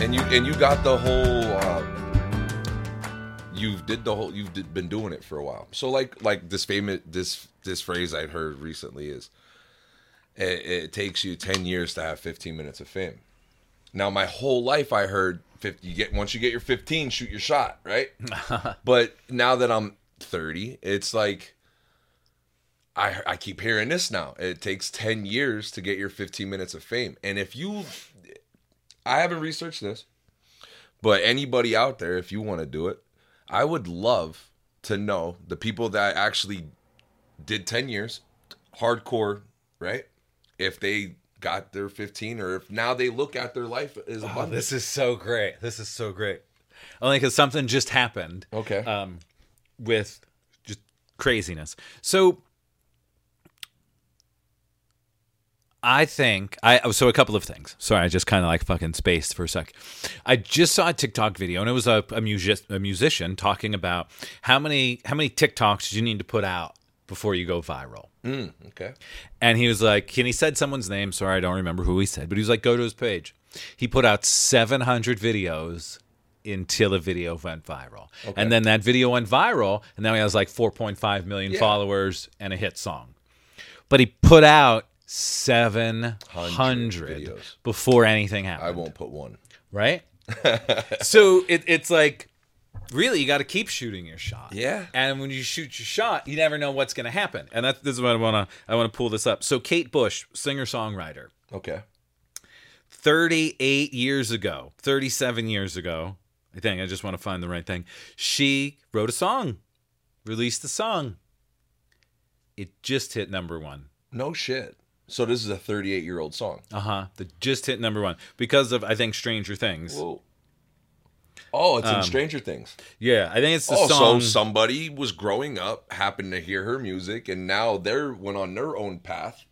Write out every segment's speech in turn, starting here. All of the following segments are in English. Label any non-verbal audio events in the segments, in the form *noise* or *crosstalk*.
and you and you got the whole. Uh, you did the whole. You've did, been doing it for a while. So like like this famous this this phrase I heard recently is, it, it takes you ten years to have fifteen minutes of fame. Now my whole life I heard 50, you get once you get your fifteen, shoot your shot, right? *laughs* but now that I'm thirty, it's like. I, I keep hearing this now. It takes 10 years to get your 15 minutes of fame. And if you I haven't researched this, but anybody out there, if you want to do it, I would love to know the people that actually did 10 years, hardcore, right? If they got their 15 or if now they look at their life as Oh, this is so great. This is so great. Only because something just happened. okay. um, with just craziness. So I think I so a couple of things. Sorry, I just kind of like fucking spaced for a sec. I just saw a TikTok video, and it was a a, music, a musician talking about how many how many TikToks you need to put out before you go viral. Mm, okay. And he was like, and he said someone's name. Sorry, I don't remember who he said, but he was like, go to his page. He put out 700 videos until a video went viral. And then that video went viral, and now he has like 4.5 million Yeah. followers and a hit song. But he put out 700 before anything happened I won't put one. right? *laughs* so it, it's like really you got to keep shooting your shot. Yeah. And when you shoot your shot, you never know what's going to happen. And that's this is what I want to I want to pull this up. So Kate Bush, singer songwriter, Okay. 38 years ago, 37 years ago, I think I just want to find the right thing. She wrote a song, released a song. It just hit number 1. No shit. So this is a 38 year old song. Uh-huh. The just hit number 1 because of I think Stranger Things. Whoa. Oh, it's in Um, Stranger Things. Yeah, I think it's the Oh, song so somebody was growing up, happened to hear her music, and now they're went on their own path,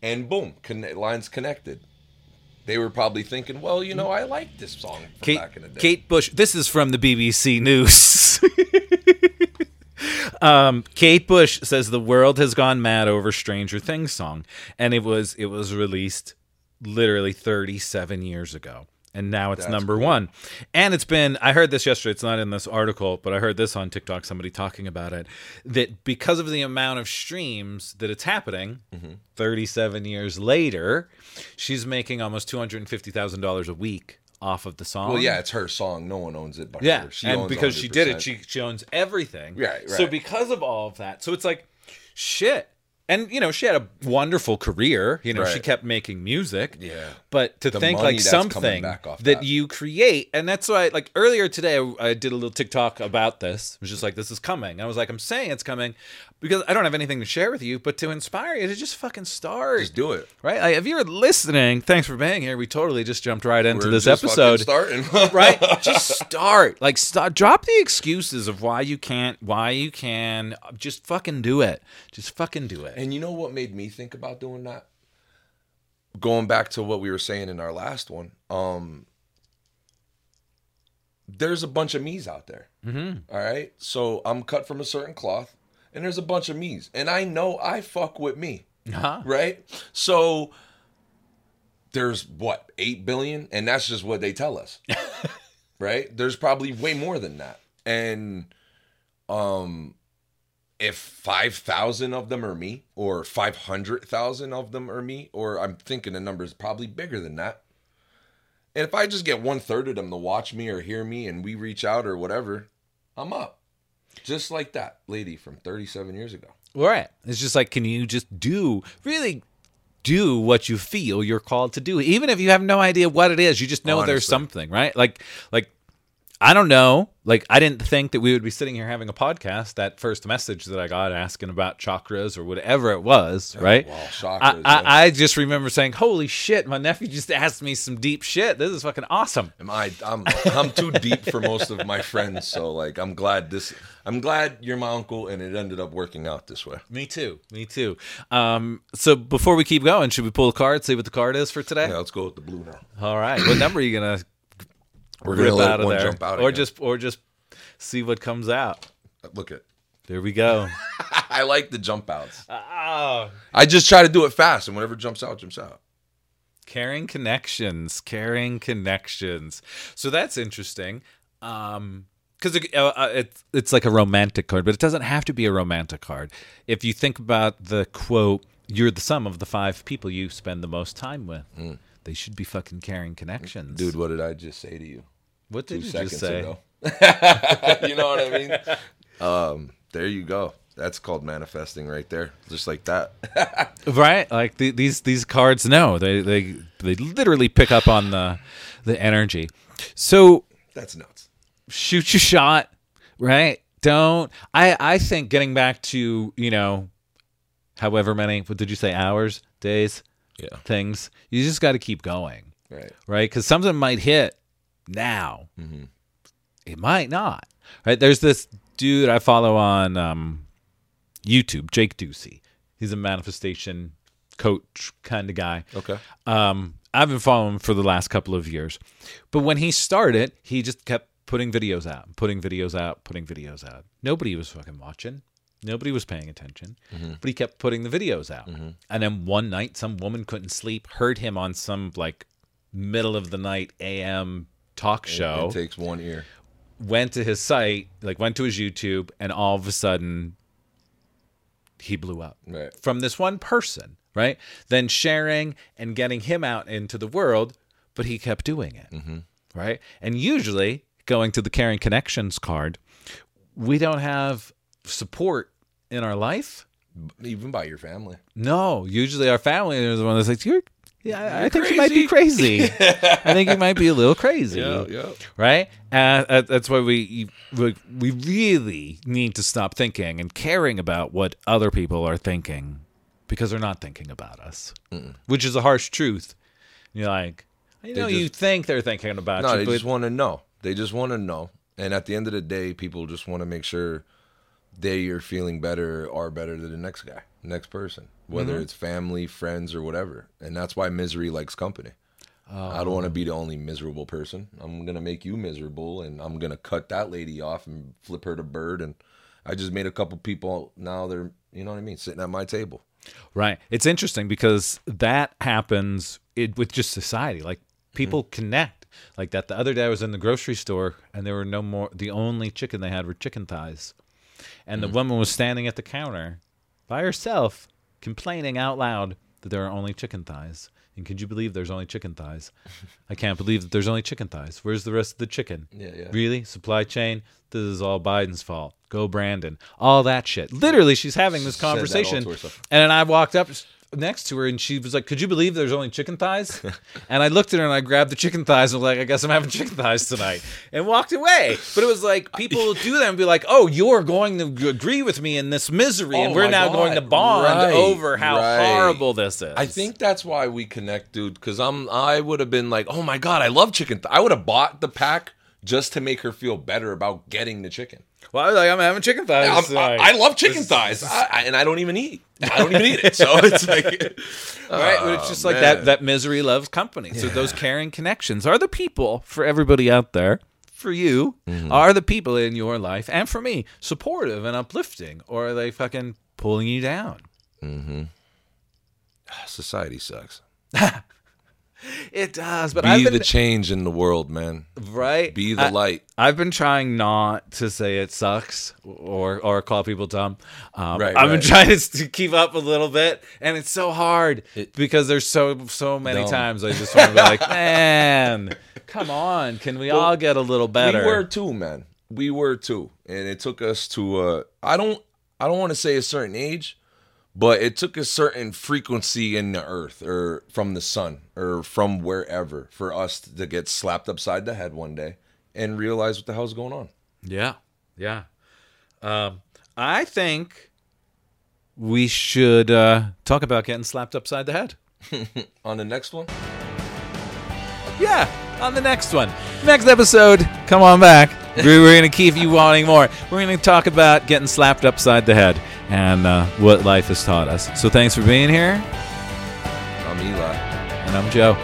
and boom, conne- lines connected. They were probably thinking, well, you know, I like this song from Kate, back in the day. Kate Bush. This is from the BBC News. *laughs* um, Kate Bush says the world has gone mad over Stranger Things song, and it was it was released literally 37 years ago, and now it's That's number cool. one. And it's been I heard this yesterday. It's not in this article, but I heard this on TikTok. Somebody talking about it that because of the amount of streams that it's happening, Mm-hmm. 37 years later, she's making almost 250 thousand dollars a week off of the song. well, yeah, it's her song. No one owns it but Yeah, her. She and because she did it, she she owns everything. Right, right. So because of all of that, so it's like, shit. And you know, she had a wonderful career. You know, she kept making music. Yeah. But to The think like something back off that that. you create, and that's why, like earlier today, I, I did a little TikTok about this. It was just like, this is coming. I was like, I'm saying it's coming because I don't have anything to share with you, but to inspire you to just fucking start. Just do it. right? Like, if you're listening, thanks for being here. We totally just jumped right into We're this episode starting. *laughs* right? Just *laughs* start. Like, stop. Drop the excuses of why you can't, why you can. Uh, just fucking do it. Just fucking do it. And you know what made me think about doing that? Going back to what we were saying in our last one, um, there's a bunch of me's out there. Mm-hmm. right, so I'm cut from a certain cloth, and there's a bunch of me's, and I know I fuck with me, Huh? right? So there's what eight billion, and that's just what they tell us, *laughs* right? There's probably way more than that, and um if 5,000 of them are me or 500,000 of them are me, or I'm thinking the number is probably bigger than that. And if I just get one third of them to watch me or hear me and we reach out or whatever, I'm up. Just like that lady from 37 years ago. All right. It's just like, can you just do really do what you feel you're called to do, even if you have no idea what it is. You just know there's something, right? Like, like I don't know. Like, I didn't think that we would be sitting here having a podcast. That first message that I got asking about chakras or whatever it was, right? wow, chakras, I. I, I just remember saying, "Holy shit!" My nephew just asked me some deep shit. This is fucking awesome. Am I I'm I'm too deep for most of my friends, so like I'm glad this I'm glad you're my uncle and it ended up working out this way. Me too. Me too. Um, so before we keep going, should we pull a card? See what the card is for today. Yeah, let's go with the blue now. All right. What number are you gonna We're gonna let out of one there, jump out or again. just or just see what comes out? look at There we go. *laughs* *laughs* I like the jump outs. oh. I just try to do it fast, and whatever jumps out, jumps out. Caring connections, caring connections. So that's interesting. Um, because it, uh, uh, it's it's like a romantic card, but it doesn't have to be a romantic card. If you think about the quote, "You're the sum of the five people you spend the most time with," they should be fucking carrying connections, Dude, what did I just say to you? What Two did you seconds just say? ago. *laughs* you know what I mean? *laughs* Um, there you go. That's called manifesting right there. Just like that. *laughs* Right? Like the, these these cards know they they they literally pick up on the the energy. So That's nuts. shoot your shot, right? Don't I I think getting back to, you know, however many what did you say hours, days, Yeah. things, you just got to keep going, Right. right? Cuz something might hit now. Mm-hmm. It might not. Right? There's this dude I follow on um YouTube, Jake Ducey. He's a manifestation coach kind of guy. Okay. Um, I've been following him for the last couple of years, but when he started, he just kept putting videos out, putting videos out, putting videos out. Nobody was fucking watching. Nobody was paying attention, mm-hmm. but he kept putting the videos out. Mm-hmm. And then one night, some woman couldn't sleep, heard him on some like middle of the night AM talk show It takes one ear. went to his site, like went to his YouTube, and all of a sudden he blew up Right. from this one person, right? Then sharing and getting him out into the world, but he kept doing it, mm-hmm. right? And usually, going to the Caring Connections card, we don't have support in our life. Even by your family. No, usually our family is the one that's like, "You're, yeah, I- I think you might be crazy. I think you might be a little crazy." *laughs* yeah. right? Uh, that's why we, we really need to stop thinking and caring about what other people are thinking because they're not thinking about us, which is a harsh truth. You're like, you know, you think they're thinking about No, you, they but just want to know. They just want to know. And at the end of the day, people just want to make sure they are feeling better are better than the next guy, next person, whether Mm-hmm. it's family, friends, or whatever. And that's why misery likes company. I don't want to be the only miserable person. I'm gonna make you miserable, and I'm gonna cut that lady off and flip her to bird. And I just made a couple people now they're you know what I mean, sitting at my table. Right. It's interesting because that happens it, with just society. Like people connect like that. The other day I was in the grocery store and there were no more. The only chicken they had were chicken thighs, and the mm-hmm. woman was standing at the counter by herself, complaining out loud that there are only chicken thighs. And could you believe there's only chicken thighs? I can't believe that there's only chicken thighs. Where's the rest of the chicken? Yeah, yeah. Really? Supply chain? This is all Biden's fault. Go Brandon. All that shit. Literally, she's having this Said that all conversation. And then I walked up next to her and she was like, Could you believe there's only chicken thighs? *laughs* and I looked at her and I grabbed the chicken thighs and was like, I guess I'm having chicken thighs tonight. And walked away. But it was like people will do that and be like, Oh, you're going to agree with me in this misery. and Oh we're now God. going to bond Right, over how right. horrible this is. I think that's why we connect, dude. Because I'm, I would have been like, oh my god, I love chicken. Th-. I would have bought the pack just to make her feel better about getting the chicken. Well, I was like, I'm having chicken thighs. I. I love chicken thighs, I, I- and I don't even eat. I don't even eat it. So *laughs* it's like, *laughs* right? But it's Oh, just like man. that. That misery loves company. So those caring connections are the people for everybody out there. For you, Mm-hmm. are the people in your life, and for me, supportive and uplifting, or are they fucking pulling you down? *sighs* society sucks. *laughs* It does, but Be I've been the change in the world, man. right. Be the I- light. I've been trying not to say it sucks or or call people dumb. Um, Right, I've been trying to, keep up a little bit, and it's so hard It- because there's so so many Dumb. times I just want to be like, *laughs* man, come on, can we all get a little better? We were too, man. We were too, and it took us to. Uh, I don't. I don't want to say a certain age, but it took a certain frequency in the earth or from the sun or from wherever for us to get slapped upside the head one day and realize what the hell's going on. Yeah, yeah. Um, I think we should uh, talk about getting slapped upside the head. *laughs* On the next one, Yeah, on the next one. Next episode, come on back. *laughs* We're, we're going to keep you wanting more. We're going to talk about getting slapped upside the head and uh, what life has taught us. So thanks for being here, I'm Eli. and I'm Joe.